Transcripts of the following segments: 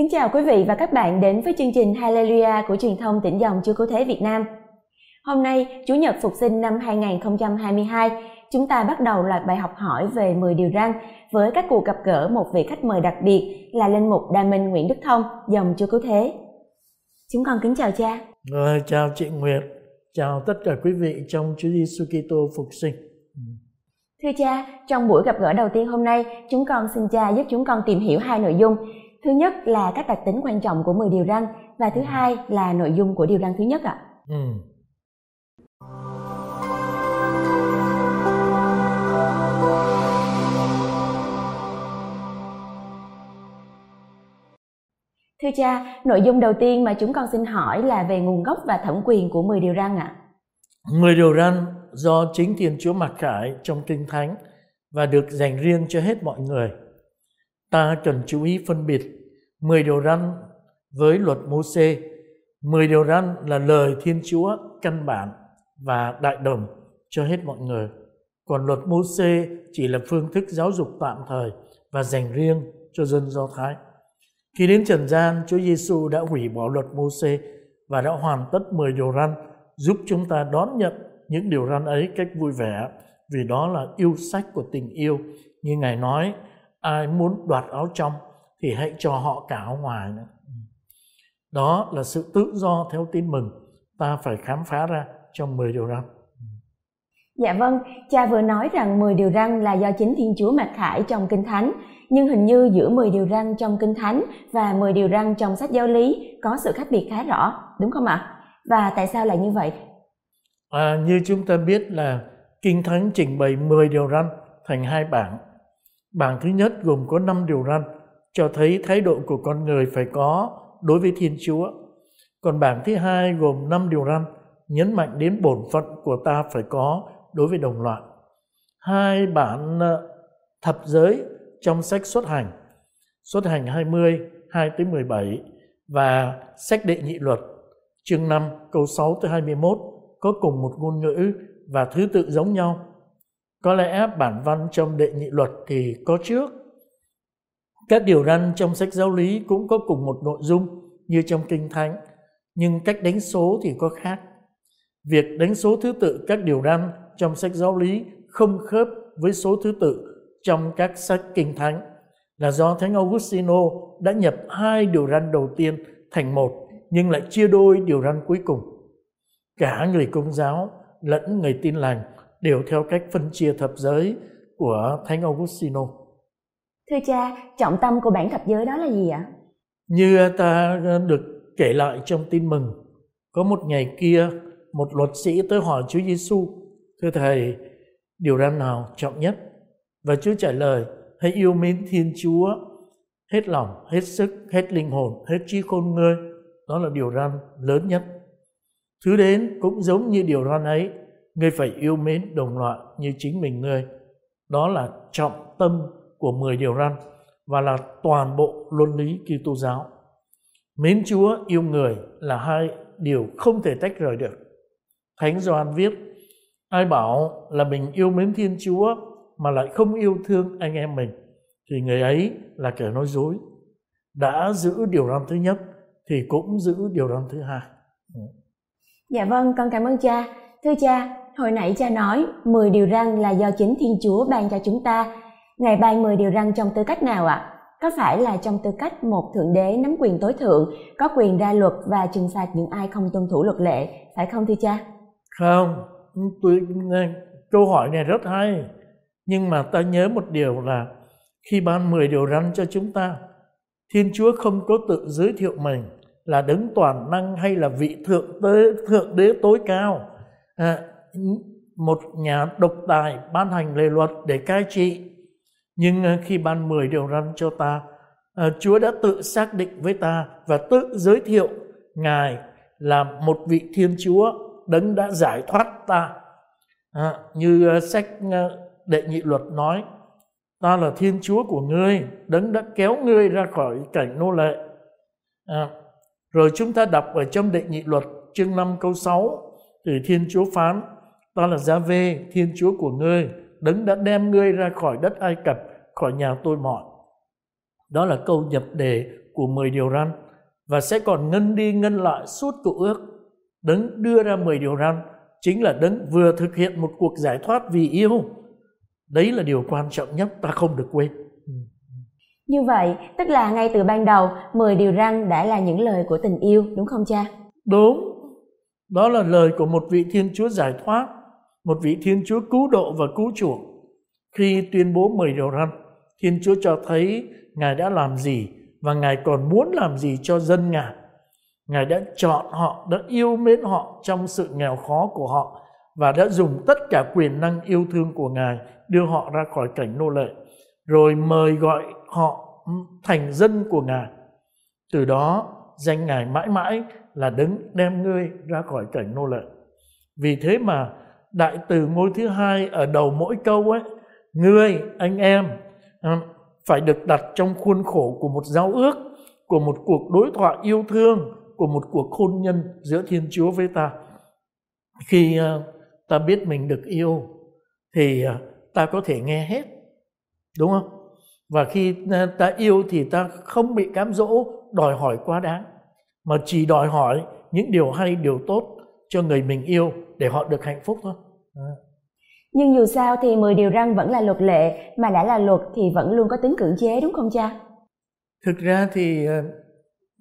Kính chào quý vị và các bạn đến với chương trình Hallelujah của truyền thông tỉnh dòng Chúa Cứu Thế Việt Nam. Hôm nay, Chủ nhật Phục sinh năm 2022, chúng ta bắt đầu loạt bài học hỏi về 10 điều răn với các cuộc gặp gỡ một vị khách mời đặc biệt là Linh Mục Đa Minh Nguyễn Đức Thông, dòng Chúa Cứu Thế. Chúng con kính chào cha. Rồi, chào chị Nguyệt, chào tất cả quý vị trong Chúa Giêsu Kitô phục sinh. Thưa cha, trong buổi gặp gỡ đầu tiên hôm nay, chúng con xin cha giúp chúng con tìm hiểu hai nội dung. Thứ nhất là các đặc tính quan trọng của 10 điều răn và thứ hai là nội dung của điều răn thứ nhất ạ. Ừ. Thưa cha, nội dung đầu tiên mà chúng con xin hỏi là về nguồn gốc và thẩm quyền của 10 điều răn ạ. 10 điều răn do chính Thiên Chúa mặc khải trong Kinh Thánh và được dành riêng cho hết mọi người. Ta cần chú ý phân biệt 10 điều răn với luật Môsê. 10 điều răn là lời Thiên Chúa căn bản và đại đồng cho hết mọi người. Còn luật Môsê chỉ là phương thức giáo dục tạm thời và dành riêng cho dân Do Thái. Khi đến trần gian, Chúa Giêsu đã hủy bỏ luật Môsê và đã hoàn tất 10 điều răn giúp chúng ta đón nhận những điều răn ấy cách vui vẻ vì đó là yêu sách của tình yêu. Như Ngài nói, ai muốn đoạt áo trong thì hãy cho họ cả áo ngoài nữa. Đó là sự tự do theo tin mừng ta phải khám phá ra trong 10 điều răn. Dạ vâng, cha vừa nói rằng 10 điều răn là do chính Thiên Chúa mặc khải trong Kinh Thánh, nhưng hình như giữa 10 điều răn trong Kinh Thánh và 10 điều răn trong sách giáo lý có sự khác biệt khá rõ, đúng không ạ? Và tại sao lại như vậy? À, như chúng ta biết là Kinh Thánh trình bày 10 điều răn thành hai bảng. Bảng thứ nhất gồm có 5 điều răn, cho thấy thái độ của con người phải có đối với Thiên Chúa. Còn bảng thứ hai gồm 5 điều răn, nhấn mạnh đến bổn phận của ta phải có đối với đồng loại. Hai bản ờ, thập giới trong sách xuất hành, xuất hành 20, 2 tới 17 và sách đệ nhị luật, chương 5 câu 6 tới 21 có cùng một ngôn ngữ và thứ tự giống nhau. Có lẽ bản văn trong đệ nhị luật thì có trước. Các điều răn trong sách giáo lý cũng có cùng một nội dung như trong kinh thánh, nhưng cách đánh số thì có khác. Việc đánh số thứ tự các điều răn trong sách giáo lý không khớp với số thứ tự trong các sách kinh thánh là do Thánh Augustino đã nhập hai điều răn đầu tiên thành một nhưng lại chia đôi điều răn cuối cùng. Cả người công giáo lẫn người tin lành đều theo cách phân chia thập giới của Thánh Augustino. Thưa cha, trọng tâm của bản thập giới đó là gì ạ? Như ta được kể lại trong tin mừng, có một ngày kia một luật sĩ tới hỏi Chúa Giêsu, thưa thầy, điều răn nào trọng nhất? Và Chúa trả lời, hãy yêu mến Thiên Chúa hết lòng, hết sức, hết linh hồn, hết trí khôn ngươi. Đó là điều răn lớn nhất. Thứ đến cũng giống như điều răn ấy, ngươi phải yêu mến đồng loại như chính mình ngươi. Đó là trọng tâm của 10 điều răn và là toàn bộ luân lý Kitô giáo. Mến Chúa, yêu người là hai điều không thể tách rời được. Thánh Gioan viết, ai bảo là mình yêu mến Thiên Chúa mà lại không yêu thương anh em mình thì người ấy là kẻ nói dối. Đã giữ điều răn thứ nhất thì cũng giữ điều răn thứ hai. Dạ vâng, con cảm ơn cha. Thưa cha, hồi nãy cha nói 10 điều răn là do chính Thiên Chúa ban cho chúng ta. Ngài ban 10 điều răn trong tư cách nào ạ? Có phải là trong tư cách một thượng đế nắm quyền tối thượng, có quyền ra luật và trừng phạt những ai không tuân thủ luật lệ, phải không thưa cha? Không, tôi câu hỏi này rất hay. Nhưng mà ta nhớ một điều là khi ban 10 điều răn cho chúng ta, Thiên Chúa không có tự giới thiệu mình là đấng toàn năng hay là vị thượng tế, thượng đế tối cao. À, một nhà độc tài ban hành lề luật để cai trị. Nhưng ờ, khi ban 10 điều răn cho ta, ờ, Chúa đã tự xác định với ta và tự giới thiệu Ngài là một vị Thiên Chúa đấng đã giải thoát ta. À, như ờ, sách đệ nhị luật nói, ta là Thiên Chúa của ngươi, đấng đã kéo ngươi ra khỏi cảnh nô lệ. À, rồi chúng ta đọc ở trong đệ nhị luật chương 5 câu 6 thì Thiên Chúa phán ta là Gia Vê, Thiên Chúa của ngươi, đấng đã đem ngươi ra khỏi đất Ai Cập, khỏi nhà tôi mọi. Đó là câu nhập đề của 10 điều răn và sẽ còn ngân đi ngân lại suốt cựu ước. Đấng đưa ra 10 điều răn chính là đấng vừa thực hiện một cuộc giải thoát vì yêu. Đấy là điều quan trọng nhất ta không được quên. Như vậy, tức là ngay từ ban đầu, 10 điều răn đã là những lời của tình yêu, đúng không cha? Đúng. Đó là lời của một vị Thiên Chúa giải thoát, một vị Thiên Chúa cứu độ và cứu chuộc. Khi tuyên bố 10 điều răn, Thiên Chúa cho thấy Ngài đã làm gì và Ngài còn muốn làm gì cho dân Ngài. Ngài đã chọn họ, đã yêu mến họ trong sự nghèo khó của họ và đã dùng tất cả quyền năng yêu thương của Ngài đưa họ ra khỏi cảnh nô lệ, rồi mời gọi họ thành dân của Ngài. Từ đó, danh Ngài mãi mãi là đứng đem ngươi ra khỏi cảnh nô lệ. Vì thế mà đại từ ngôi thứ hai ở đầu mỗi câu ấy, ngươi, anh em, à, phải được đặt trong khuôn khổ của một giao ước, của một cuộc đối thoại yêu thương, của một cuộc hôn nhân giữa Thiên Chúa với ta. Khi à, ta biết mình được yêu thì à, ta có thể nghe hết. Đúng không? Và khi ta yêu thì ta không bị cám dỗ đòi hỏi quá đáng mà chỉ đòi hỏi những điều hay, điều tốt cho người mình yêu để họ được hạnh phúc thôi. À. Nhưng dù sao thì 10 điều răn vẫn là luật lệ, mà đã là luật thì vẫn luôn có tính cưỡng chế đúng không cha? Thực ra thì uh,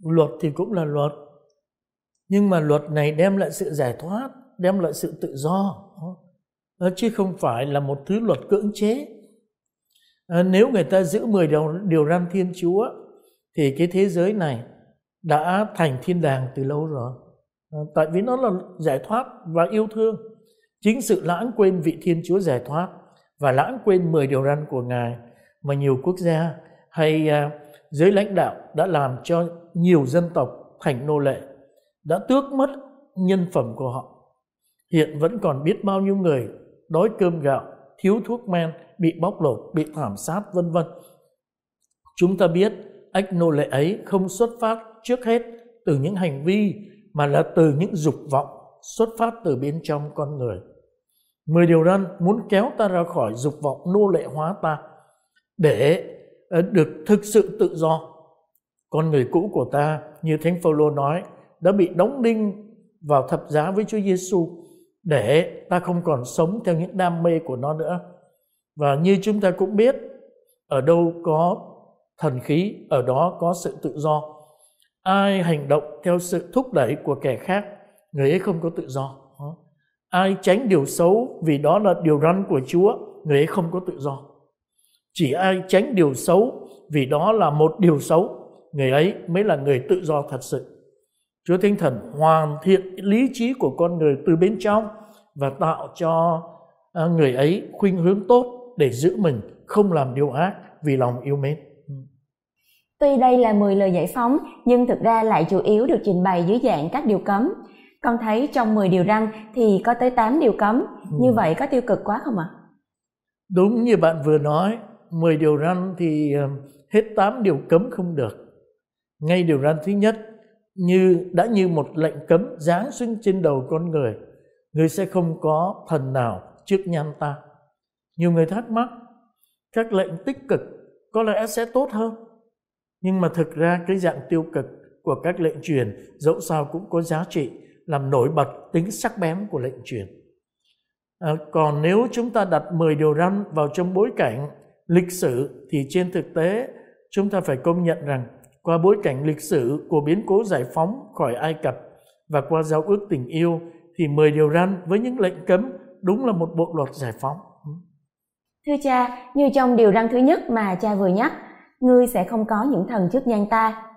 luật thì cũng là luật. Nhưng mà luật này đem lại sự giải thoát, đem lại sự tự do. Chứ không phải là một thứ luật cưỡng chế. À, nếu người ta giữ 10 điều, điều răn Thiên Chúa thì cái thế giới này đã thành thiên đàng từ lâu rồi. Ờ, tại vì nó là giải thoát và yêu thương Chính sự lãng quên vị Thiên Chúa giải thoát và lãng quên 10 điều răn của Ngài mà nhiều quốc gia hay à, giới lãnh đạo đã làm cho nhiều dân tộc thành nô lệ, đã tước mất nhân phẩm của họ. Hiện vẫn còn biết bao nhiêu người đói cơm gạo, thiếu thuốc men, bị bóc lột, bị thảm sát vân vân. Chúng ta biết ách nô lệ ấy không xuất phát trước hết từ những hành vi mà là từ những dục vọng xuất phát từ bên trong con người. Mười điều răn muốn kéo ta ra khỏi dục vọng nô lệ hóa ta để ờ, được thực sự tự do. Con người cũ của ta, như Thánh Phaolô nói, đã bị đóng đinh vào thập giá với Chúa Giêsu để ta không còn sống theo những đam mê của nó nữa. Và như chúng ta cũng biết, ở đâu có thần khí, ở đó có sự tự do. Ai hành động theo sự thúc đẩy của kẻ khác, người ấy không có tự do. Ai tránh điều xấu vì đó là điều răn của chúa, người ấy không có tự do. Chỉ ai tránh điều xấu vì đó là một điều xấu, người ấy mới là người tự do thật sự. Chúa thánh thần hoàn thiện lý trí của con người từ bên trong và tạo cho à, người ấy khuynh hướng tốt để giữ mình, không làm điều ác vì lòng yêu mến. Tuy đây là 10 lời giải phóng, nhưng thực ra lại chủ yếu được trình bày dưới dạng các điều cấm con thấy trong 10 điều răn thì có tới 8 điều cấm, ừ. như vậy có tiêu cực quá không ạ? À? Đúng như bạn vừa nói, 10 điều răn thì hết 8 điều cấm không được. Ngay điều răn thứ nhất như đã như một lệnh cấm giáng xuống trên đầu con người, người sẽ không có thần nào trước nhan ta. Nhiều người thắc mắc, các lệnh tích cực có lẽ sẽ tốt hơn. Nhưng mà thực ra cái dạng tiêu cực của các lệnh truyền dẫu sao cũng có giá trị làm nổi bật tính sắc bén của lệnh truyền. À, còn nếu chúng ta đặt 10 điều răn vào trong bối cảnh lịch sử thì trên thực tế chúng ta phải công nhận rằng qua bối cảnh lịch sử của biến cố giải phóng khỏi Ai Cập và qua giao ước tình yêu thì 10 điều răn với những lệnh cấm đúng là một bộ luật giải phóng. Thưa cha, như trong điều răn thứ nhất mà cha vừa nhắc, ngươi sẽ không có những thần trước nhan ta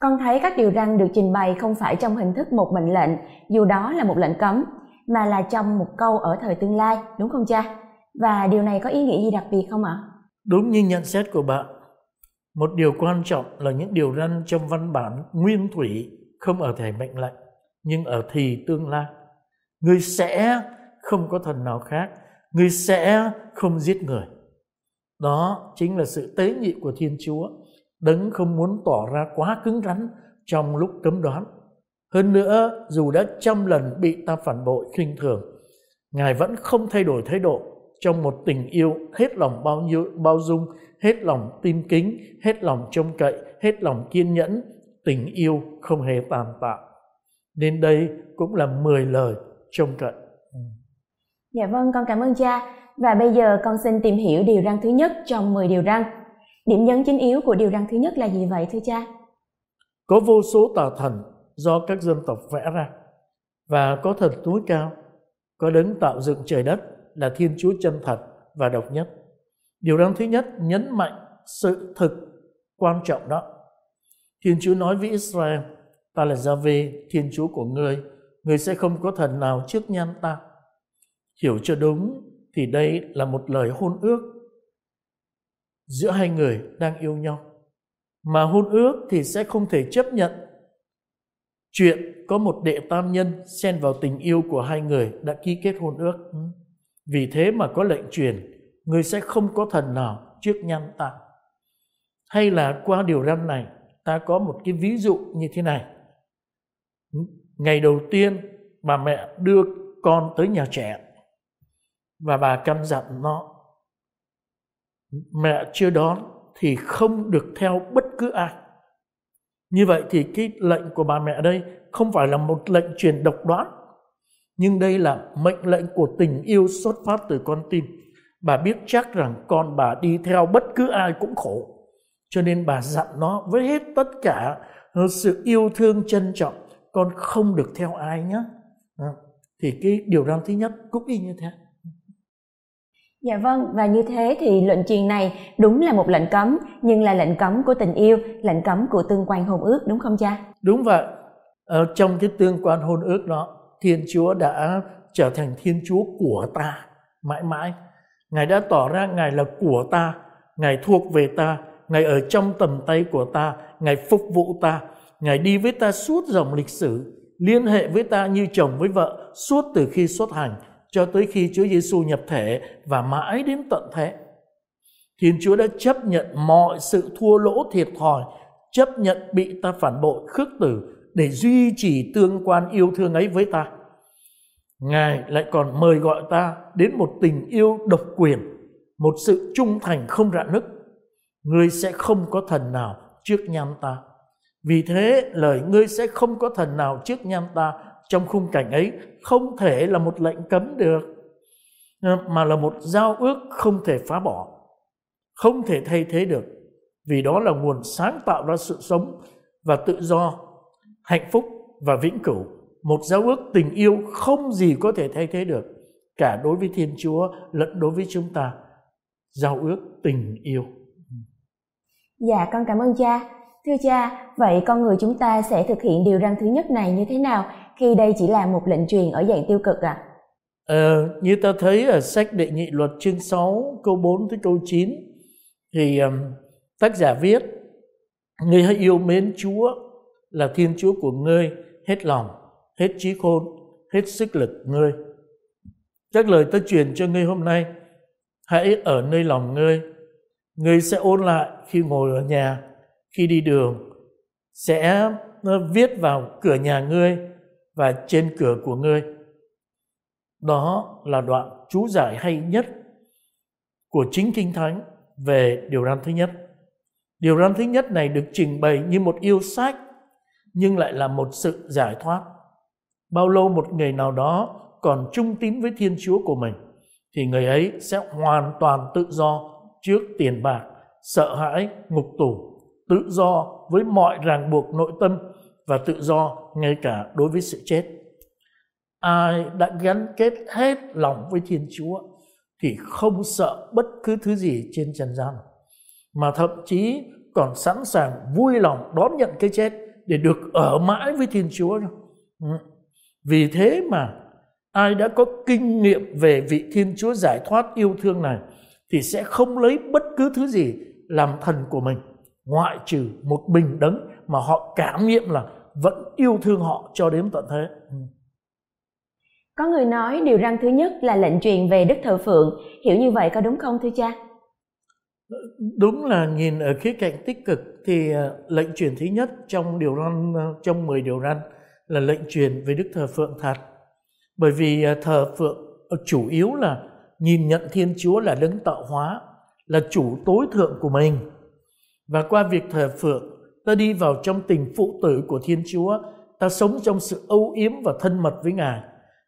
con thấy các điều răn được trình bày không phải trong hình thức một mệnh lệnh, dù đó là một lệnh cấm, mà là trong một câu ở thời tương lai, đúng không cha? Và điều này có ý nghĩa gì đặc biệt không ạ? Đúng như nhận xét của bạn, một điều quan trọng là những điều răn trong văn bản nguyên thủy không ở thể mệnh lệnh, nhưng ở thì tương lai. Người sẽ không có thần nào khác, người sẽ không giết người. Đó chính là sự tế nhị của Thiên Chúa đấng không muốn tỏ ra quá cứng rắn trong lúc cấm đoán. Hơn nữa, dù đã trăm lần bị ta phản bội khinh thường, Ngài vẫn không thay đổi thái độ, trong một tình yêu hết lòng bao nhiêu bao dung, hết lòng tin kính, hết lòng trông cậy, hết lòng kiên nhẫn, tình yêu không hề tàn tạ. Nên đây cũng là 10 lời trông cậy. Dạ vâng, con cảm ơn cha. Và bây giờ con xin tìm hiểu điều răng thứ nhất trong 10 điều răng Điểm nhấn chính yếu của điều răng thứ nhất là gì vậy thưa cha? Có vô số tà thần do các dân tộc vẽ ra và có thần túi cao, có đấng tạo dựng trời đất là Thiên Chúa chân thật và độc nhất. Điều răng thứ nhất nhấn mạnh sự thực quan trọng đó. Thiên Chúa nói với Israel, ta là Gia-vê, Thiên Chúa của ngươi, ngươi sẽ không có thần nào trước nhan ta. Hiểu cho đúng thì đây là một lời hôn ước giữa hai người đang yêu nhau. Mà hôn ước thì sẽ không thể chấp nhận chuyện có một đệ tam nhân xen vào tình yêu của hai người đã ký kết hôn ước. Ừ. Vì thế mà có lệnh truyền, người sẽ không có thần nào trước nhan ta. Hay là qua điều răn này, ta có một cái ví dụ như thế này. Ừ. Ngày đầu tiên, bà mẹ đưa con tới nhà trẻ và bà căn dặn nó, mẹ chưa đón thì không được theo bất cứ ai. Như vậy thì cái lệnh của bà mẹ đây không phải là một lệnh truyền độc đoán, nhưng đây là mệnh lệnh của tình yêu xuất phát từ con tim. Bà biết chắc rằng con bà đi theo bất cứ ai cũng khổ, cho nên bà dặn nó với hết tất cả sự yêu thương trân trọng, con không được theo ai nhé. Ờ, thì cái điều răn thứ nhất cũng y như thế. Dạ vâng, và như thế thì lệnh truyền này đúng là một lệnh cấm, nhưng là lệnh cấm của tình yêu, lệnh cấm của tương quan hôn ước, đúng không cha? Đúng vậy. Ở trong cái tương quan hôn ước đó, Thiên Chúa đã trở thành Thiên Chúa của ta mãi mãi. Ngài đã tỏ ra Ngài là của ta, Ngài thuộc về ta, Ngài ở trong tầm tay của ta, Ngài phục vụ ta, Ngài đi với ta suốt dòng lịch sử, liên hệ với ta như chồng với vợ suốt từ khi xuất hành cho tới khi Chúa Giêsu nhập thể và mãi đến tận thế. Thiên Chúa đã chấp nhận mọi sự thua lỗ thiệt thòi, chấp nhận bị ta phản bội khước tử để duy trì tương quan yêu thương ấy với ta. Ngài lại còn mời gọi ta đến một tình yêu độc quyền, một sự trung thành không rạn nứt. Ngươi sẽ không có thần nào trước nhan ta. Vì thế lời ngươi sẽ không có thần nào trước nhan ta trong khung cảnh ấy, không thể là một lệnh cấm được, mà là một giao ước không thể phá bỏ, không thể thay thế được. Vì đó là nguồn sáng tạo ra sự sống và tự do, hạnh phúc và vĩnh cửu. Một giao ước tình yêu không gì có thể thay thế được, cả đối với thiên chúa lẫn đối với chúng ta. Giao ước tình yêu. Dạ con cảm ơn cha. Thưa cha, vậy con người chúng ta sẽ thực hiện điều răn thứ nhất này như thế nào? Khi đây chỉ là một lệnh truyền ở dạng tiêu cực ạ? À? Ờ, như ta thấy ở sách đệ nhị luật chương 6 câu 4 tới câu 9 thì um, tác giả viết Ngươi hãy yêu mến Chúa là Thiên Chúa của ngươi hết lòng, hết trí khôn, hết sức lực ngươi. Các lời ta truyền cho ngươi hôm nay hãy ở nơi lòng ngươi. Ngươi sẽ ôn lại khi ngồi ở nhà, khi đi đường, sẽ viết vào cửa nhà ngươi và trên cửa của ngươi. Đó là đoạn chú giải hay nhất của chính Kinh Thánh về điều răn thứ nhất. Điều răn thứ nhất này được trình bày như một yêu sách nhưng lại là một sự giải thoát. Bao lâu một người nào đó còn trung tín với Thiên Chúa của mình thì người ấy sẽ hoàn toàn tự do trước tiền bạc, sợ hãi, ngục tù, tự do với mọi ràng buộc nội tâm và tự do ngay cả đối với sự chết. Ai đã gắn kết hết lòng với Thiên Chúa thì không sợ bất cứ thứ gì trên trần gian, mà thậm chí còn sẵn sàng vui lòng đón nhận cái chết để được ở mãi với Thiên Chúa. Ừ. Vì thế mà ai đã có kinh nghiệm về vị Thiên Chúa giải thoát yêu thương này thì sẽ không lấy bất cứ thứ gì làm thần của mình, ngoại trừ một bình đấng mà họ cảm nghiệm là vẫn yêu thương họ cho đến tận thế. Ừ. Có người nói điều răn thứ nhất là lệnh truyền về Đức Thờ Phượng, hiểu như vậy có đúng không thưa cha? Đúng là nhìn ở khía cạnh tích cực thì ờ, lệnh truyền thứ nhất trong điều răn ờ, trong 10 điều răn là lệnh truyền về Đức Thờ Phượng thật. Bởi vì ờ, thờ Phượng chủ yếu là nhìn nhận Thiên Chúa là đấng tạo hóa, là chủ tối thượng của mình. Và qua việc thờ phượng, ta đi vào trong tình phụ tử của Thiên Chúa, ta sống trong sự âu yếm và thân mật với Ngài.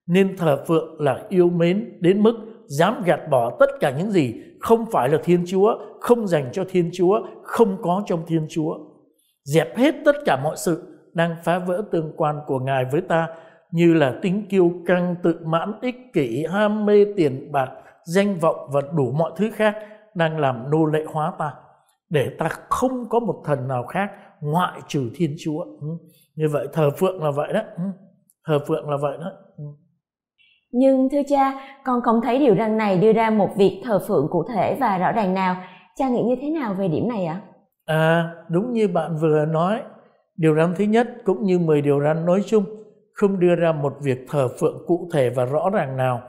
Nên thờ phượng là yêu mến đến mức dám gạt bỏ tất cả những gì không phải là Thiên Chúa, không dành cho Thiên Chúa, không có trong Thiên Chúa. Dẹp hết tất cả mọi sự đang phá vỡ tương quan của Ngài với ta như là tính kiêu căng, tự mãn, ích kỷ, ham mê tiền bạc, danh vọng và đủ mọi thứ khác đang làm nô lệ hóa ta để ta không có một thần nào khác ngoại trừ Thiên Chúa. Ừ. Như vậy thờ phượng là vậy đó. Ừ. Thờ phượng là vậy đó. Ừ. Nhưng thưa cha, con không thấy điều răn này đưa ra một việc thờ phượng cụ thể và rõ ràng nào. Cha nghĩ như thế nào về điểm này ạ? À, đúng như bạn vừa nói, điều răn thứ nhất cũng như 10 điều răn nói chung không đưa ra một việc thờ phượng cụ thể và rõ ràng nào.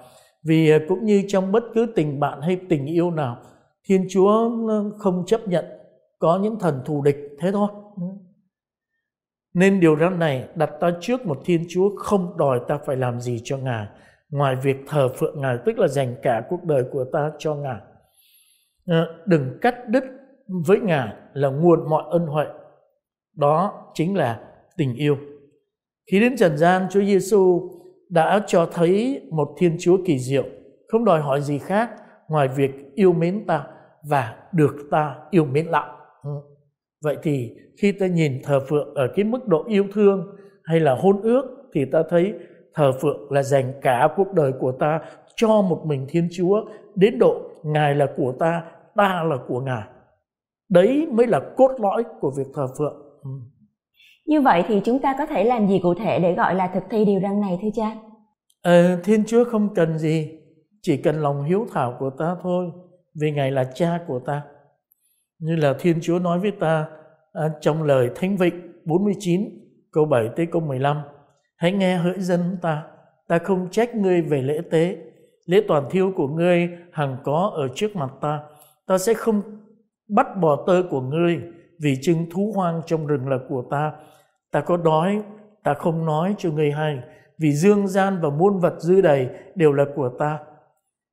Vì à, cũng như trong bất cứ tình bạn hay tình yêu nào, Thiên Chúa không chấp nhận có những thần thù địch thế thôi. Nên điều răn này đặt ta trước một Thiên Chúa không đòi ta phải làm gì cho Ngài ngoài việc thờ phượng Ngài tức là dành cả cuộc đời của ta cho Ngài. Ờ, đừng cắt đứt với Ngài là nguồn mọi ân huệ. Đó chính là tình yêu. Khi đến trần gian, Chúa Giêsu đã cho thấy một Thiên Chúa kỳ diệu, không đòi hỏi gì khác ngoài việc yêu mến ta và được ta yêu mến lại. Vậy thì khi ta nhìn thờ phượng ở cái mức độ yêu thương hay là hôn ước thì ta thấy thờ phượng là dành cả cuộc đời của ta cho một mình Thiên Chúa đến độ Ngài là của ta, ta là của Ngài. Đấy mới là cốt lõi của việc thờ phượng. Ừ. Như vậy thì chúng ta có thể làm gì cụ thể để gọi là thực thi điều răn này thưa cha? À, Thiên Chúa không cần gì, chỉ cần lòng hiếu thảo của ta thôi, vì Ngài là cha của ta. Như là Thiên Chúa nói với ta à, trong lời Thánh Vịnh 49 câu 7 tới câu 15 Hãy nghe hỡi dân ta, ta không trách ngươi về lễ tế. Lễ toàn thiêu của ngươi hằng có ở trước mặt ta. Ta sẽ không bắt bò tơ của ngươi vì trưng thú hoang trong rừng là của ta. Ta có đói, ta không nói cho ngươi hay, vì dương gian và muôn vật dư đầy đều là của ta.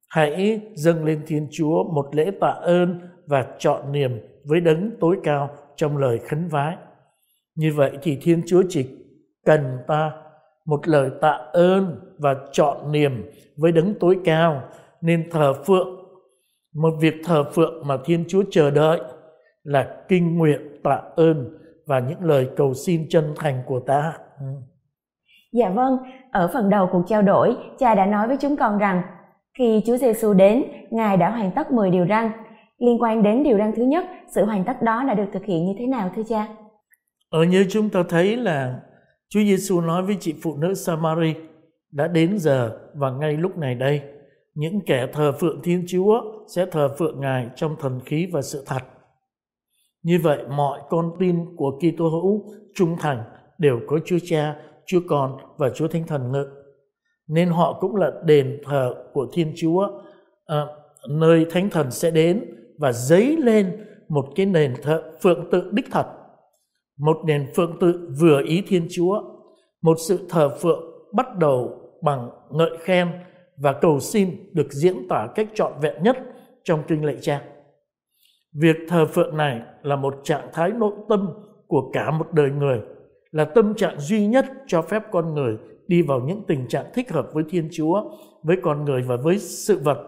Hãy dâng lên Thiên Chúa một lễ tạ ơn và chọn niềm với đấng tối cao trong lời khấn vái. Như vậy thì Thiên Chúa chỉ cần ta một lời tạ ơn và chọn niềm với đấng tối cao, nên thờ phượng. Một việc thờ phượng mà thiên chúa chờ đợi là kinh nguyện tạ ơn và những lời cầu xin chân thành của ta. Ừ. Dạ vâng ở phần đầu cuộc trao đổi, cha đã nói với chúng con rằng, khi chúa giêsu đến, ngài đã hoàn tất 10 điều răn liên quan đến điều răn thứ nhất sự hoàn tất đó đã được thực hiện như thế nào thưa cha ở như chúng ta thấy là Chúa Giêsu nói với chị phụ nữ Samari đã đến giờ và ngay lúc này đây những kẻ thờ phượng Thiên Chúa sẽ thờ phượng Ngài trong thần khí và sự thật. Như vậy mọi con tin của Kitô hữu trung thành đều có Chúa Cha, Chúa Con và Chúa Thánh Thần ngự. Nên họ cũng là đền thờ của Thiên Chúa, à, nơi Thánh Thần sẽ đến và dấy lên một cái nền thờ phượng tự đích thật một nền phượng tự vừa ý Thiên Chúa, một sự thờ phượng bắt đầu bằng ngợi khen và cầu xin được diễn tả cách trọn vẹn nhất trong kinh lệ cha. Việc thờ phượng này là một trạng thái nội tâm của cả một đời người, là tâm trạng duy nhất cho phép con người đi vào những tình trạng thích hợp với Thiên Chúa, với con người và với sự vật.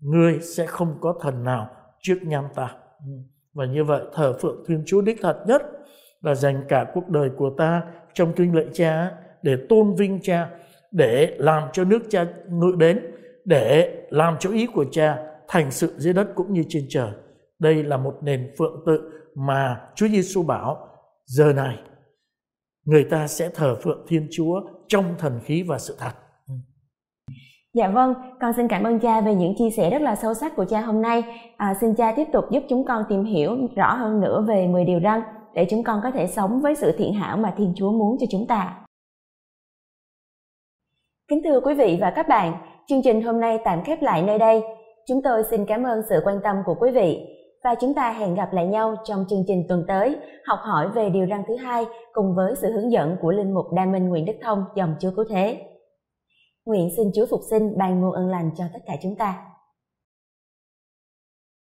Người sẽ không có thần nào trước nham ta. Ừ. Và như vậy, thờ phượng Thiên Chúa đích thật nhất là dành cả cuộc đời của ta trong kinh lệ cha để tôn vinh cha, để làm cho nước cha ngự đến, để làm cho ý của cha thành sự dưới đất cũng như trên trời đây là một nền phượng tự mà Chúa Giêsu bảo giờ này người ta sẽ thờ phượng Thiên Chúa trong thần khí và sự thật. Dạ vâng, con xin cảm ơn cha về những chia sẻ rất là sâu sắc của cha hôm nay. À, xin cha tiếp tục giúp chúng con tìm hiểu rõ hơn nữa về 10 điều răn để chúng con có thể sống với sự thiện hảo mà Thiên Chúa muốn cho chúng ta. Kính thưa quý vị và các bạn, chương trình hôm nay tạm khép lại nơi đây. Chúng tôi xin cảm ơn sự quan tâm của quý vị và chúng ta hẹn gặp lại nhau trong chương trình tuần tới học hỏi về điều răn thứ hai cùng với sự hướng dẫn của linh mục Đa Minh Nguyễn Đức Thông dòng Chúa Cứu Thế. Nguyện xin Chúa phục sinh ban muôn ơn lành cho tất cả chúng ta.